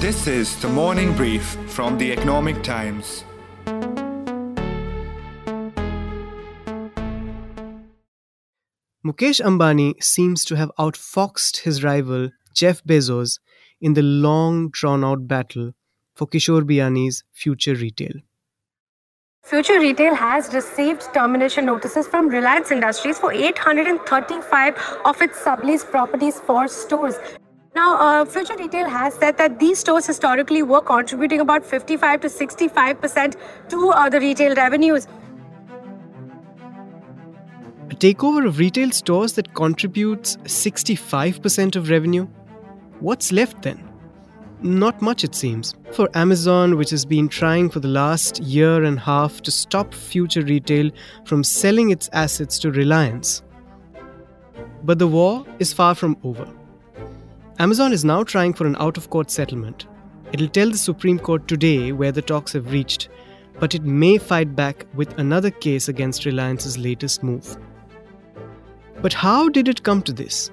This is the morning brief from the Economic Times. Mukesh Ambani seems to have outfoxed his rival Jeff Bezos in the long drawn out battle for Kishore Biyani's future retail. Future Retail has received termination notices from Reliance Industries for 835 of its subleased properties for stores. Now, uh, Future Retail has said that these stores historically were contributing about 55 to 65 percent to uh, the retail revenues. A takeover of retail stores that contributes 65% of revenue? What's left then? Not much, it seems. For Amazon, which has been trying for the last year and a half to stop future retail from selling its assets to Reliance. But the war is far from over. Amazon is now trying for an out of court settlement. It'll tell the Supreme Court today where the talks have reached, but it may fight back with another case against Reliance's latest move. But how did it come to this?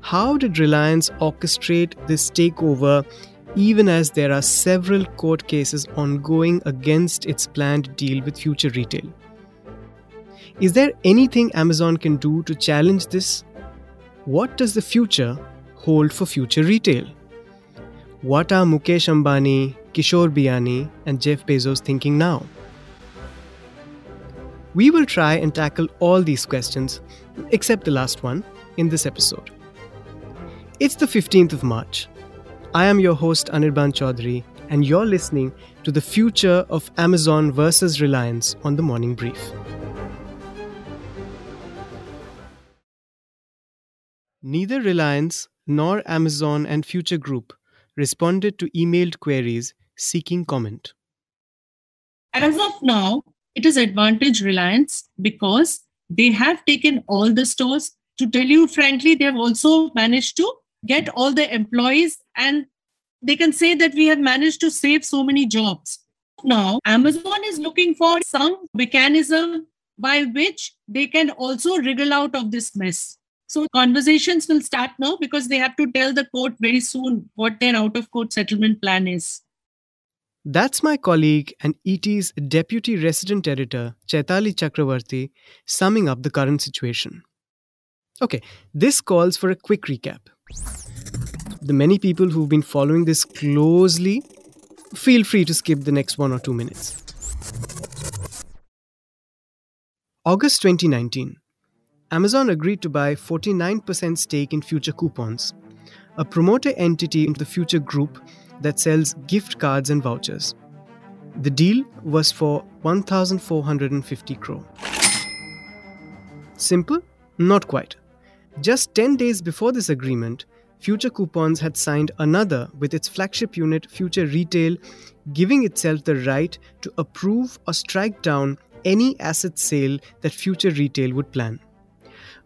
How did Reliance orchestrate this takeover even as there are several court cases ongoing against its planned deal with Future Retail? Is there anything Amazon can do to challenge this? What does the future hold for Future Retail? What are Mukesh Ambani, Kishore Biyani, and Jeff Bezos thinking now? We will try and tackle all these questions, except the last one, in this episode. It's the 15th of March. I am your host Anirban Chowdhury, and you're listening to the future of Amazon versus Reliance on the Morning Brief. Neither Reliance nor Amazon and Future Group responded to emailed queries seeking comment. As of now, it is Advantage Reliance because they have taken all the stores. To tell you frankly, they have also managed to get all the employees and they can say that we have managed to save so many jobs. Now, Amazon is looking for some mechanism by which they can also wriggle out of this mess. So, conversations will start now because they have to tell the court very soon what their out of court settlement plan is. That's my colleague and ET's deputy resident editor, Chaitali Chakravarty, summing up the current situation. Okay, this calls for a quick recap. The many people who've been following this closely, feel free to skip the next one or two minutes. August 2019. Amazon agreed to buy 49% stake in Future Coupons, a promoter entity in the Future Group that sells gift cards and vouchers. The deal was for 1,450 crore. Simple? Not quite. Just 10 days before this agreement, Future Coupons had signed another with its flagship unit, Future Retail, giving itself the right to approve or strike down any asset sale that Future Retail would plan.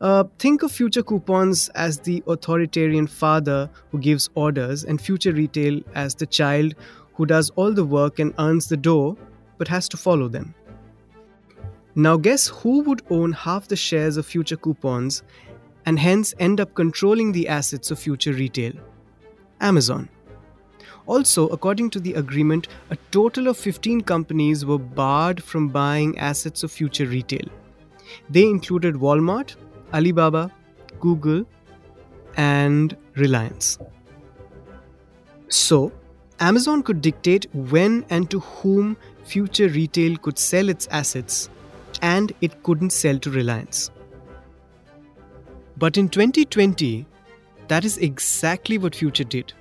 Uh, think of Future Coupons as the authoritarian father who gives orders, and Future Retail as the child who does all the work and earns the dough but has to follow them. Now, guess who would own half the shares of Future Coupons and hence end up controlling the assets of Future Retail? Amazon. Also, according to the agreement, a total of 15 companies were barred from buying assets of Future Retail. They included Walmart, Alibaba, Google, and Reliance. So, Amazon could dictate when and to whom Future Retail could sell its assets, and it couldn't sell to Reliance. But in 2020, that is exactly what Future did.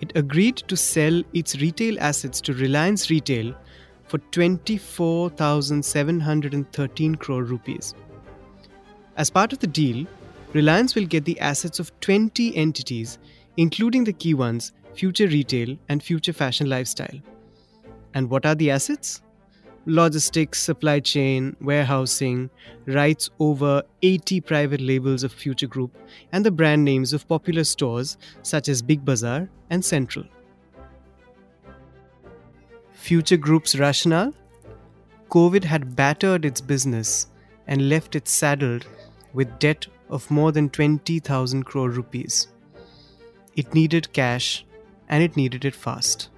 It agreed to sell its retail assets to Reliance Retail for 24,713 crore rupees. As part of the deal, Reliance will get the assets of 20 entities, including the key ones Future Retail and Future Fashion Lifestyle. And what are the assets? Logistics, supply chain, warehousing, rights over 80 private labels of Future Group, and the brand names of popular stores such as Big Bazaar and Central. Future Group's rationale? COVID had battered its business and left it saddled with debt of more than 20,000 crore rupees. It needed cash and it needed it fast.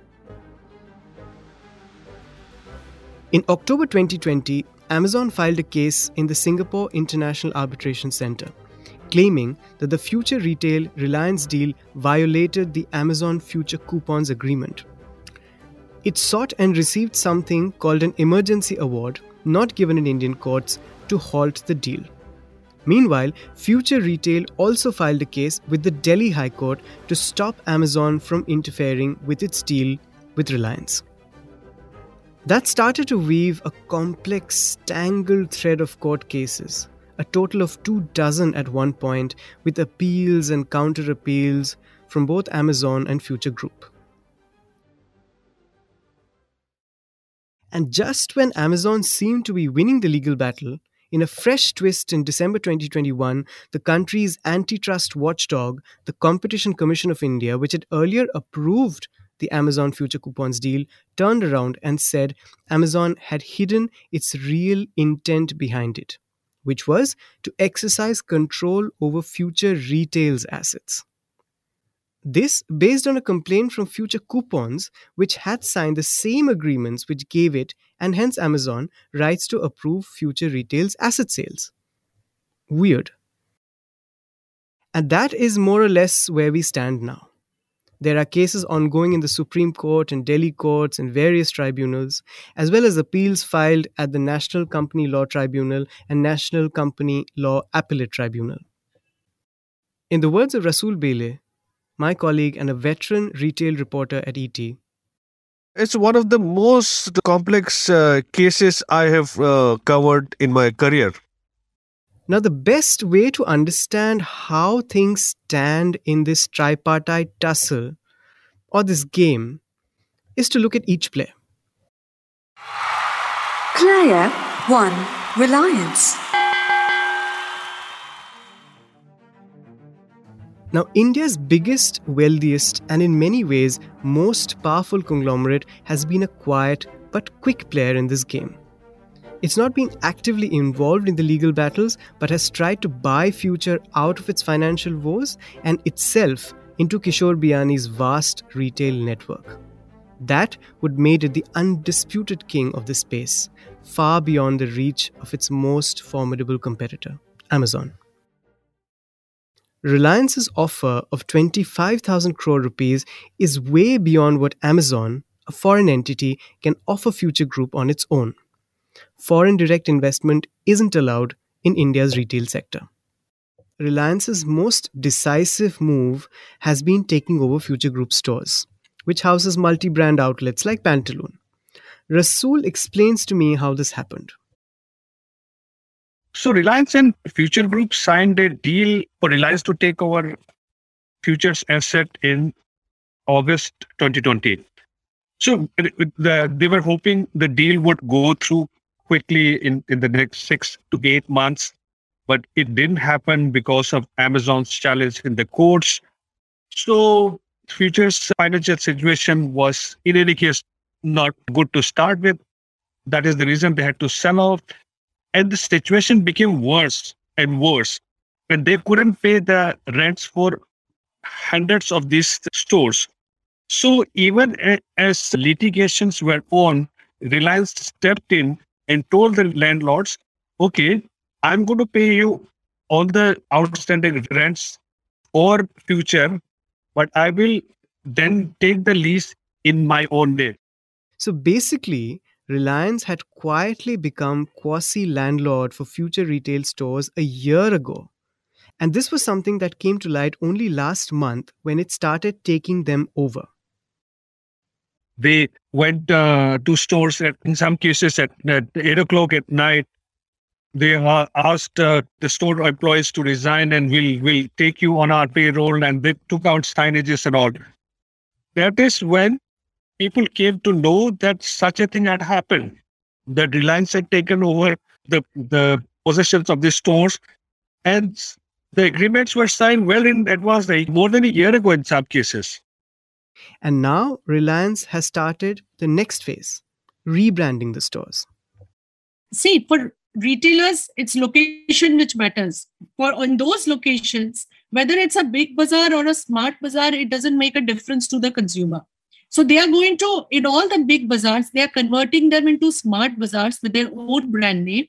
In October 2020, Amazon filed a case in the Singapore International Arbitration Center, claiming that the Future Retail Reliance deal violated the Amazon Future Coupons Agreement. It sought and received something called an emergency award, not given in Indian courts, to halt the deal. Meanwhile, Future Retail also filed a case with the Delhi High Court to stop Amazon from interfering with its deal with Reliance. That started to weave a complex, tangled thread of court cases, a total of two dozen at one point, with appeals and counter appeals from both Amazon and Future Group. And just when Amazon seemed to be winning the legal battle, in a fresh twist in December 2021, the country's antitrust watchdog, the Competition Commission of India, which had earlier approved the Amazon Future Coupons deal, turned around and said Amazon had hidden its real intent behind it, which was to exercise control over Future Retail's assets. This based on a complaint from Future Coupons, which had signed the same agreements which gave it, and hence Amazon, rights to approve Future Retail's asset sales. Weird. And that is more or less where we stand now. There are cases ongoing in the Supreme Court and Delhi courts and various tribunals, as well as appeals filed at the National Company Law Tribunal and National Company Law Appellate Tribunal. In the words of Rasul Bailay, my colleague and a veteran retail reporter at ET. It's one of the most complex uh, cases I have uh, covered in my career. Now, the best way to understand how things stand in this tripartite tussle or this game is to look at each player. Player 1 Reliance. Now, India's biggest, wealthiest, and in many ways most powerful conglomerate has been a quiet but quick player in this game. It's not been actively involved in the legal battles, but has tried to buy Future out of its financial woes and itself into Kishore Biyani's vast retail network. That would make it the undisputed king of the space, far beyond the reach of its most formidable competitor, Amazon. Reliance's offer of 25,000 crore rupees is way beyond what Amazon, a foreign entity, can offer Future Group on its own. Foreign direct investment isn't allowed in India's retail sector. Reliance's most decisive move has been taking over Future Group stores, which houses multi brand outlets like Pantaloon. Rasul explains to me how this happened. So Reliance and Future Group signed a deal for Reliance to take over Future's asset in August 2020. So the, they were hoping the deal would go through quickly in, in the next six to eight months, but it didn't happen because of Amazon's challenge in the courts. So Future's financial situation was, in any case, not good to start with. That is the reason they had to sell off. And the situation became worse and worse and they couldn't pay the rents for hundreds of these stores. So even as litigations were on, Reliance stepped in and told the landlords, okay, I'm going to pay you all the outstanding rents or future, but I will then take the lease in my own name. So basically, Reliance had quietly become quasi landlord for future retail stores a year ago. And this was something that came to light only last month when it started taking them over. They went uh, to stores at, in some cases at, at 8 o'clock at night. They uh, asked uh, the store employees to resign and we'll, we'll take you on our payroll. And they took out signages and all. That is when people came to know that such a thing had happened. That Reliance had taken over the, the possessions of the stores and the agreements were signed well in advance, like more than a year ago in some cases. And now Reliance has started the next phase rebranding the stores. See, for retailers, it's location which matters. For on those locations whether it's a big bazaar or a smart bazaar, it doesn't make a difference to the consumer. So they are going to, in all the big bazaars, they are converting them into smart bazaars with their own brand name.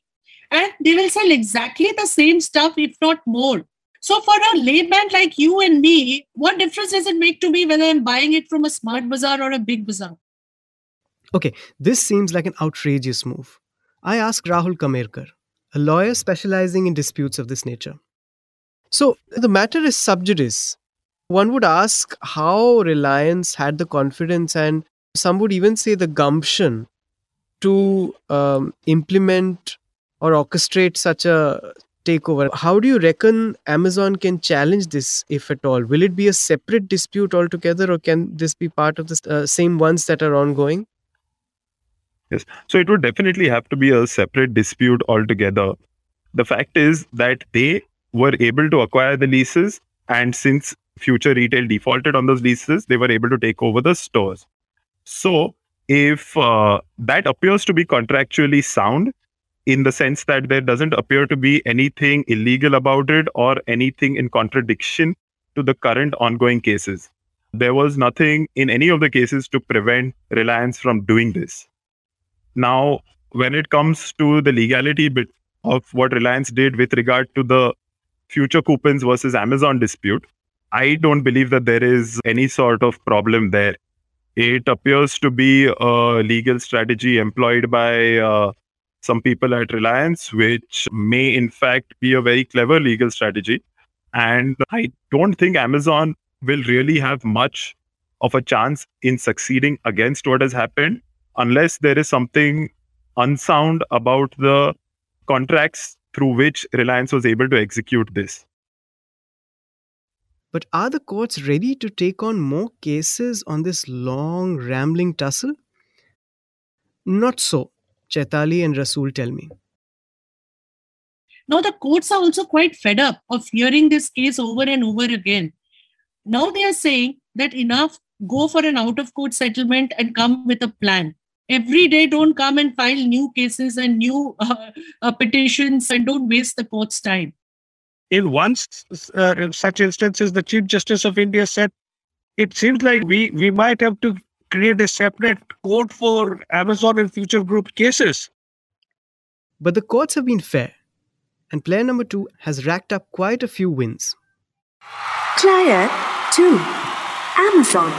And they will sell exactly the same stuff, if not more. So for a layman like you and me, what difference does it make to me whether I'm buying it from a smart bazaar or a big bazaar? Okay, this seems like an outrageous move. I asked Rahul Kamerkar, a lawyer specializing in disputes of this nature. So the matter is sub judice. One would ask how Reliance had the confidence and some would even say the gumption to um, implement or orchestrate such a takeover. How do you reckon Amazon can challenge this, if at all? Will it be a separate dispute altogether, or can this be part of the uh, same ones that are ongoing? Yes. So it would definitely have to be a separate dispute altogether. The fact is that they were able to acquire the leases, and since future retail defaulted on those leases, they were able to take over the stores. So if uh, that appears to be contractually sound, in the sense that there doesn't appear to be anything illegal about it or anything in contradiction to the current ongoing cases. There was nothing in any of the cases to prevent Reliance from doing this. Now, when it comes to the legality bit of what Reliance did with regard to the future coupons versus Amazon dispute, I don't believe that there is any sort of problem there. It appears to be a legal strategy employed by uh, some people at Reliance, which may in fact be a very clever legal strategy. And I don't think Amazon will really have much of a chance in succeeding against what has happened unless there is something unsound about the contracts through which Reliance was able to execute this. But are the courts ready to take on more cases on this long, rambling tussle? Not so. Chaitali and Rasul tell me. Now, the courts are also quite fed up of hearing this case over and over again. Now they are saying that enough, go for an out of court settlement and come with a plan. Every day, don't come and file new cases and new uh, uh, petitions and don't waste the court's time. In one uh, in such instances, the Chief Justice of India said, it seems like we, we might have to create a separate court for Amazon and Future Group cases. But the courts have been fair, and player number two has racked up quite a few wins. Player 2 Amazon.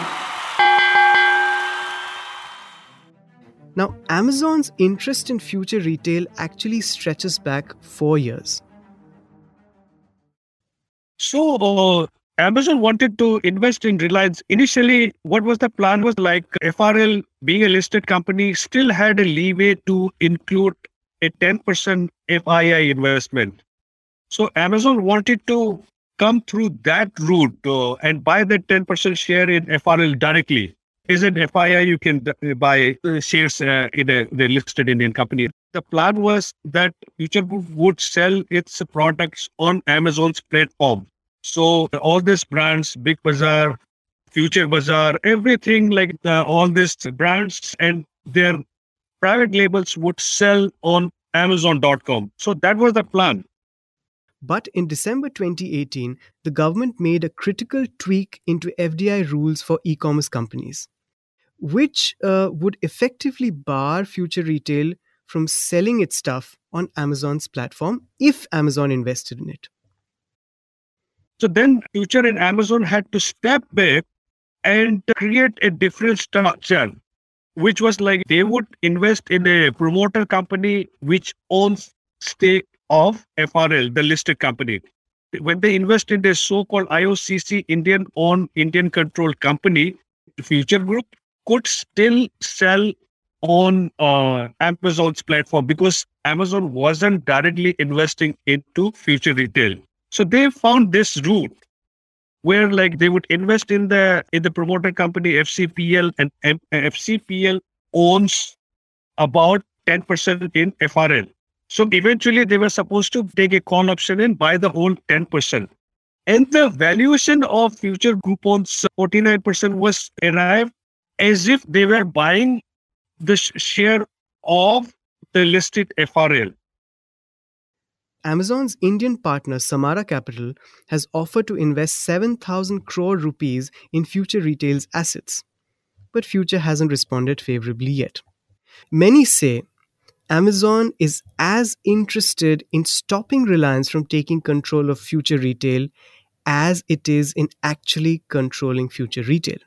Now, Amazon's interest in future retail actually stretches back four years. So, uh, Amazon wanted to invest in Reliance. Initially, what was the plan was like FRL being a listed company still had a leeway to include a 10% FII investment. So Amazon wanted to come through that route uh, and buy that 10% share in FRL directly. Is it FII you can buy uh, shares uh, in a the listed Indian company? The plan was that Future would sell its products on Amazon's platform. So all these brands, Big Bazaar, Future Bazaar, everything like the, all these brands and their private labels would sell on Amazon.com. So that was the plan. But in December 2018, the government made a critical tweak into FDI rules for e commerce companies, which uh, would effectively bar future retail from selling its stuff on Amazon's platform if Amazon invested in it. So then Future and Amazon had to step back and create a different structure, which was like they would invest in a promoter company which owns stake of FRL, the listed company. When they invest in the so-called IOCC Indian owned Indian controlled company, Future Group could still sell on uh, Amazon's platform because Amazon wasn't directly investing into future retail. So they found this route where like they would invest in the in the promoter company FCPL and M- FCPL owns about 10% in FRL. So eventually they were supposed to take a call option and buy the whole 10%. And the valuation of future group owns 49% was arrived as if they were buying the sh- share of the listed FRL. Amazon's Indian partner Samara Capital has offered to invest 7,000 crore rupees in Future Retail's assets. But Future hasn't responded favorably yet. Many say Amazon is as interested in stopping Reliance from taking control of Future Retail as it is in actually controlling Future Retail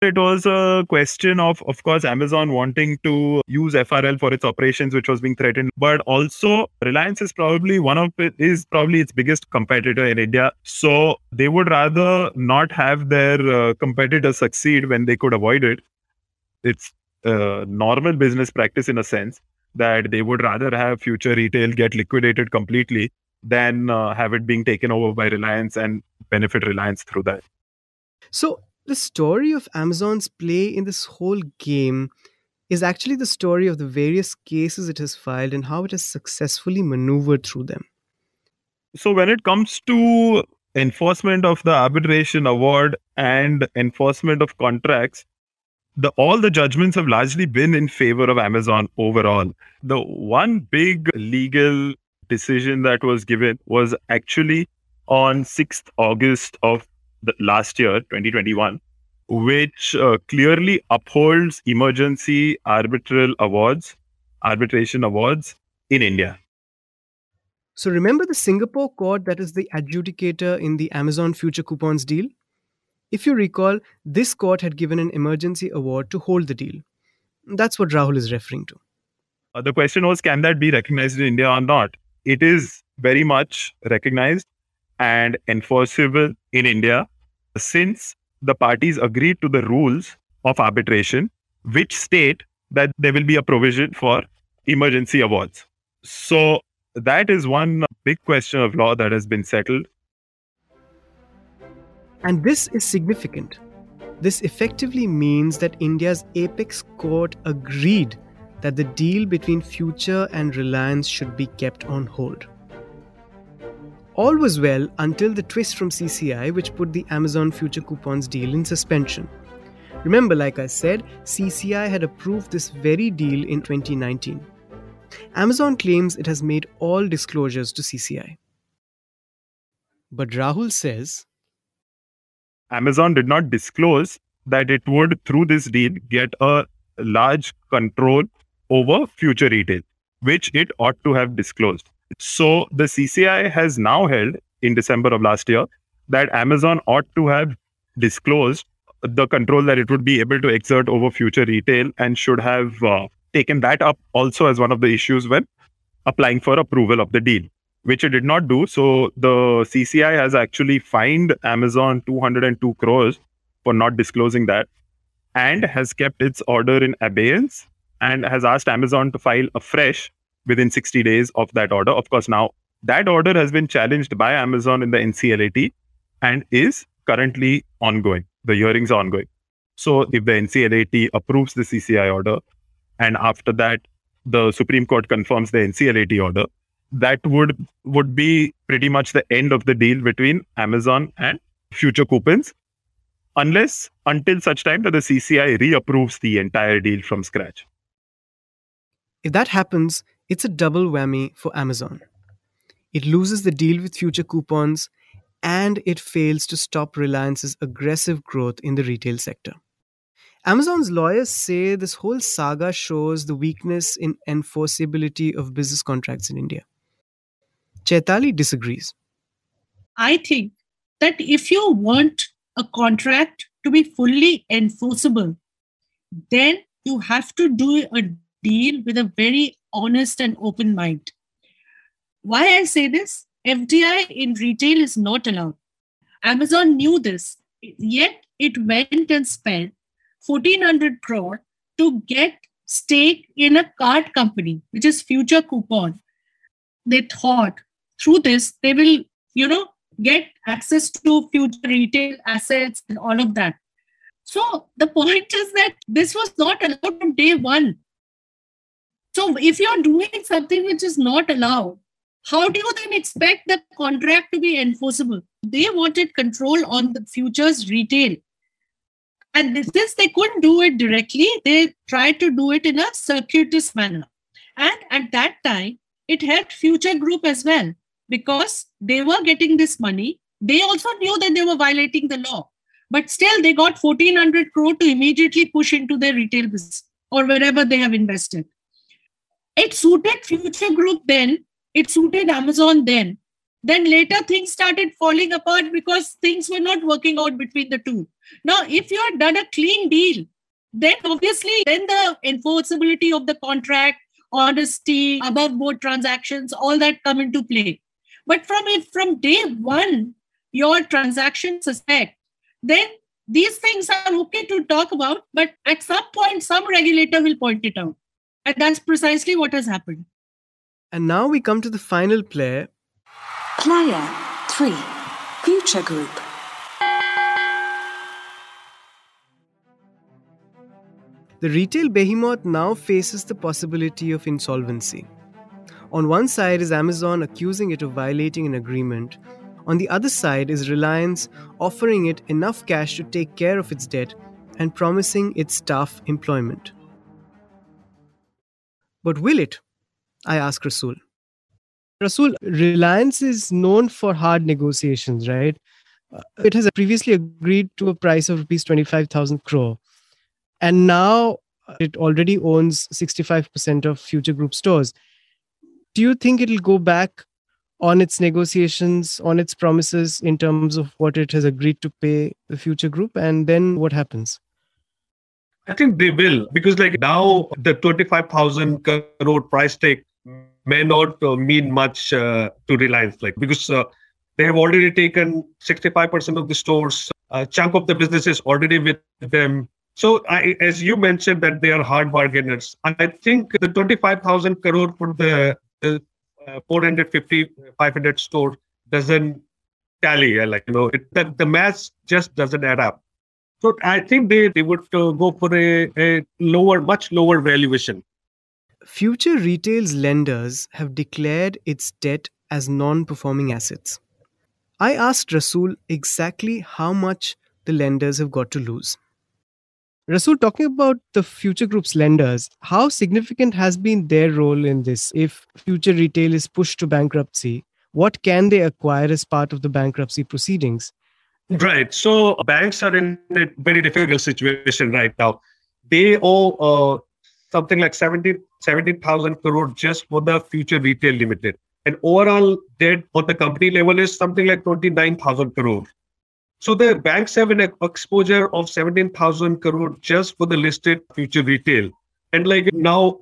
it was a question of of course amazon wanting to use frl for its operations which was being threatened. But also reliance is probably one of it is probably its biggest competitor in india. So they would rather not have their uh, competitor succeed when they could avoid it. It's a normal business practice in a sense that they would rather have future retail get liquidated completely than uh, have it being taken over by reliance and benefit reliance through that. So the story of Amazon's play in this whole game is actually the story of the various cases it has filed and how it has successfully maneuvered through them. So, when it comes to enforcement of the arbitration award and enforcement of contracts, the all the judgments have largely been in favor of Amazon overall. The one big legal decision that was given was actually on 6th August of last year, 2021, which uh, clearly upholds emergency arbitral awards, arbitration awards in India. So remember the Singapore court that is the adjudicator in the Amazon Future Coupons deal? If you recall, this court had given an emergency award to hold the deal. That's what Rahul is referring to. Uh, the question was can that be recognized in India or not? It is very much recognized and enforceable in India since the parties agreed to the rules of arbitration, which state that there will be a provision for emergency awards. So that is one big question of law that has been settled. And this is significant. This effectively means that India's apex court agreed that the deal between Future and Reliance should be kept on hold. All was well until the twist from CCI, which put the Amazon Future Coupons deal in suspension. Remember, like I said, CCI had approved this very deal in 2019. Amazon claims it has made all disclosures to CCI. But Rahul says Amazon did not disclose that it would, through this deal, get a large control over future retail, which it ought to have disclosed. So the CCI has now held in December of last year that Amazon ought to have disclosed the control that it would be able to exert over future retail and should have uh, taken that up also as one of the issues when applying for approval of the deal, which it did not do. So the CCI has actually fined Amazon 202 crores for not disclosing that and has kept its order in abeyance and has asked Amazon to file afresh within 60 days of that order. Of course, now that order has been challenged by Amazon in the NCLAT and is currently ongoing. The hearings are ongoing. So, if the NCLAT approves the CCI order, and after that, the Supreme Court confirms the NCLAT order, that would would be pretty much the end of the deal between Amazon and Future Coupons, unless until such time that the CCI reapproves the entire deal from scratch. If that happens, it's a double whammy for Amazon. It loses the deal with future coupons and it fails to stop Reliance's aggressive growth in the retail sector. Amazon's lawyers say this whole saga shows the weakness in enforceability of business contracts in India. Chaitali disagrees. I think that if you want a contract to be fully enforceable, then you have to do a deal with a very honest and open mind. Why I say this? FDI in retail is not allowed. Amazon knew this, yet it went and spent 1400 crore to get stake in a card company, which is Future Coupon. They thought through this they will, you know, get access to future retail assets and all of that. So the point is that this was not allowed from day one. So if you're doing something which is not allowed, how do you then expect the contract to be enforceable? They wanted control on the futures retail. And since they couldn't do it directly, they tried to do it in a circuitous manner. And at that time, it helped Future Group as well because they were getting this money. They also knew that they were violating the law, but still they got 1400 crore to immediately push into their retail business or wherever they have invested. It suited Future Group then, it suited Amazon then. Then later things started falling apart because things were not working out between the two. Now, if you had done a clean deal, then obviously then the enforceability of the contract, honesty, above board transactions, all that come into play. But from if from day one your transaction suspect, then these things are okay to talk about, but at some point some regulator will point it out. And that's precisely what has happened. And now we come to the final player. Player 3 Future Group. The retail behemoth now faces the possibility of insolvency. On one side is Amazon accusing it of violating an agreement. On the other side is Reliance offering it enough cash to take care of its debt and promising its staff employment. But will it? I ask Rasul. Rasul, Reliance is known for hard negotiations, right? Uh, it has previously agreed to a price of rupees 25,000 crore and now it already owns 65% of future group stores do you think it'll go back on its negotiations on its promises in terms of what it has agreed to pay the future group and then what happens i think they will because like now the 25000 crore price tag may not uh, mean much uh, to reliance like because uh, they have already taken 65% of the stores a chunk of the business is already with them so, I, as you mentioned, that they are hard bargainers. I think the 25,000 crore for the, the uh, 450, 500 store doesn't tally. Like, you know, it, the, the math just doesn't add up. So, I think they, they would uh, go for a, a lower, much lower valuation. Future Retail's lenders have declared its debt as non performing assets. I asked Rasul exactly how much the lenders have got to lose. Rasul, talking about the Future Group's lenders, how significant has been their role in this? If Future Retail is pushed to bankruptcy, what can they acquire as part of the bankruptcy proceedings? Right. So banks are in a very difficult situation right now. They owe uh, something like 17,000 17, crore just for the Future Retail Limited. And overall debt on the company level is something like 29,000 crore. So the banks have an exposure of 17,000 crore just for the listed future retail. And like now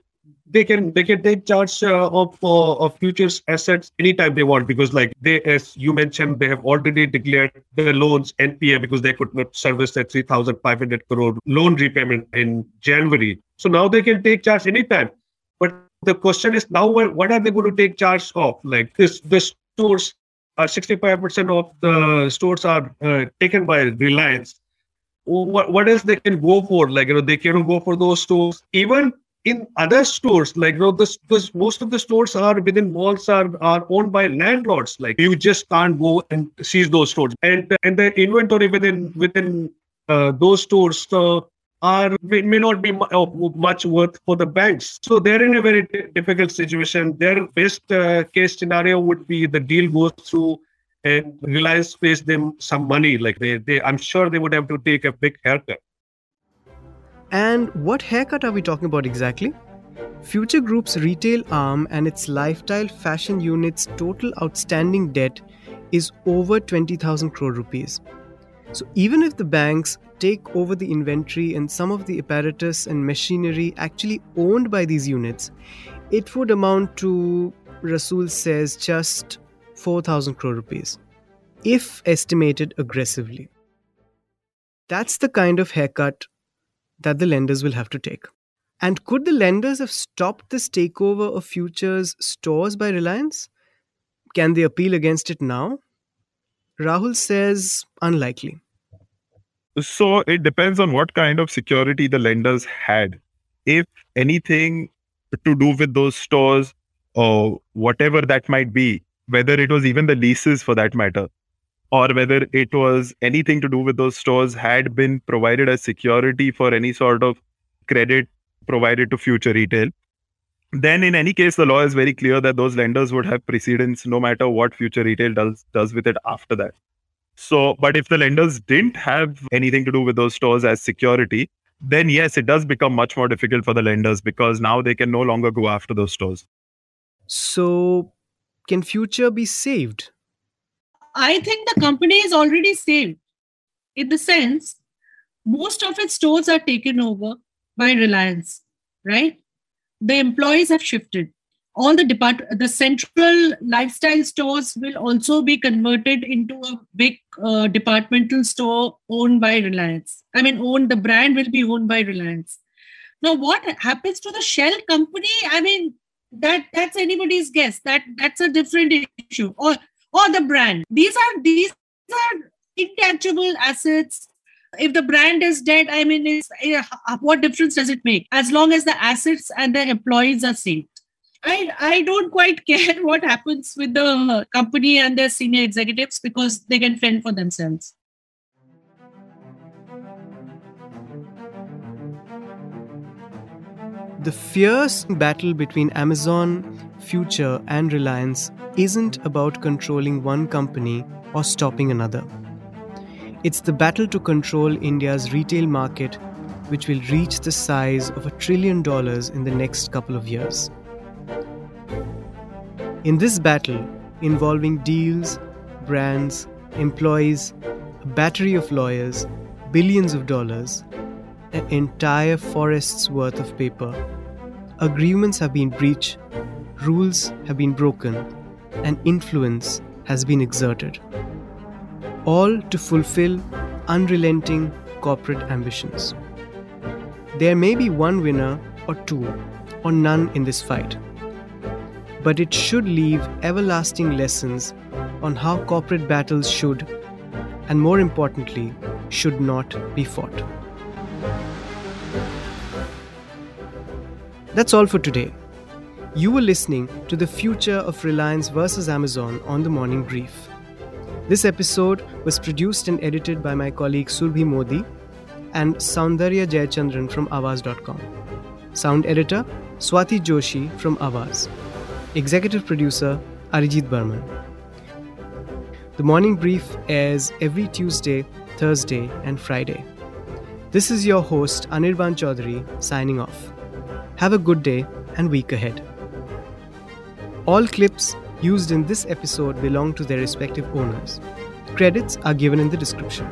they can they can take charge uh, of uh, of futures assets anytime they want because like they as you mentioned they have already declared the loans NPA because they could not service that 3,500 crore loan repayment in January. So now they can take charge anytime. But the question is now what, are they going to take charge of? Like this this stores are 65% of the stores are uh, taken by Reliance. What, what else they can go for? Like, you know, they can go for those stores. Even in other stores, like, you know, this, this, most of the stores are within malls are, are owned by landlords. Like, you just can't go and seize those stores. And, and the inventory within, within uh, those stores, uh, are may not be much worth for the banks. So they're in a very difficult situation. Their best uh, case scenario would be the deal goes through and Reliance pays them some money. Like they, they, I'm sure they would have to take a big haircut. And what haircut are we talking about exactly? Future Group's retail arm and its lifestyle fashion unit's total outstanding debt is over 20,000 crore rupees. So even if the banks take over the inventory and some of the apparatus and machinery actually owned by these units, it would amount to, Rasul says, just 4,000 crore rupees, if estimated aggressively. That's the kind of haircut that the lenders will have to take. And could the lenders have stopped this takeover of futures stores by Reliance? Can they appeal against it now? Rahul says unlikely. So it depends on what kind of security the lenders had. If anything to do with those stores or whatever that might be, whether it was even the leases for that matter, or whether it was anything to do with those stores had been provided as security for any sort of credit provided to future retail, then in any case, the law is very clear that those lenders would have precedence no matter what future retail does does with it after that. So, but if the lenders didn't have anything to do with those stores as security, then yes, it does become much more difficult for the lenders because now they can no longer go after those stores. So, can future be saved? I think the company is already saved in the sense most of its stores are taken over by Reliance, right? The employees have shifted. All the depart the central lifestyle stores will also be converted into a big uh, departmental store owned by Reliance. I mean, owned the brand will be owned by Reliance. Now, what happens to the shell company? I mean, that that's anybody's guess. That that's a different issue. Or or the brand. These are these are intangible assets if the brand is dead i mean eh, what difference does it make as long as the assets and the employees are saved I, I don't quite care what happens with the company and their senior executives because they can fend for themselves. The fierce battle between Amazon, Future, and Reliance isn't about controlling one company or stopping another. It's the battle to control India's retail market, which will reach the size of a trillion dollars in the next couple of years. In this battle, involving deals, brands, employees, a battery of lawyers, billions of dollars, an entire forest's worth of paper, agreements have been breached, rules have been broken, and influence has been exerted all to fulfill unrelenting corporate ambitions. There may be one winner or two or none in this fight, but it should leave everlasting lessons on how corporate battles should, and more importantly, should not be fought. That's all for today. You were listening to the future of Reliance versus Amazon on the Morning Brief. This episode was produced and edited by my colleague Surbhi Modi and Soundarya Jayachandran from Awaz.com. Sound editor Swati Joshi from Awaz. Executive producer Arijit Burman. The morning brief airs every Tuesday, Thursday, and Friday. This is your host Anirban Chowdhury signing off. Have a good day and week ahead. All clips used in this episode belong to their respective owners. Credits are given in the description.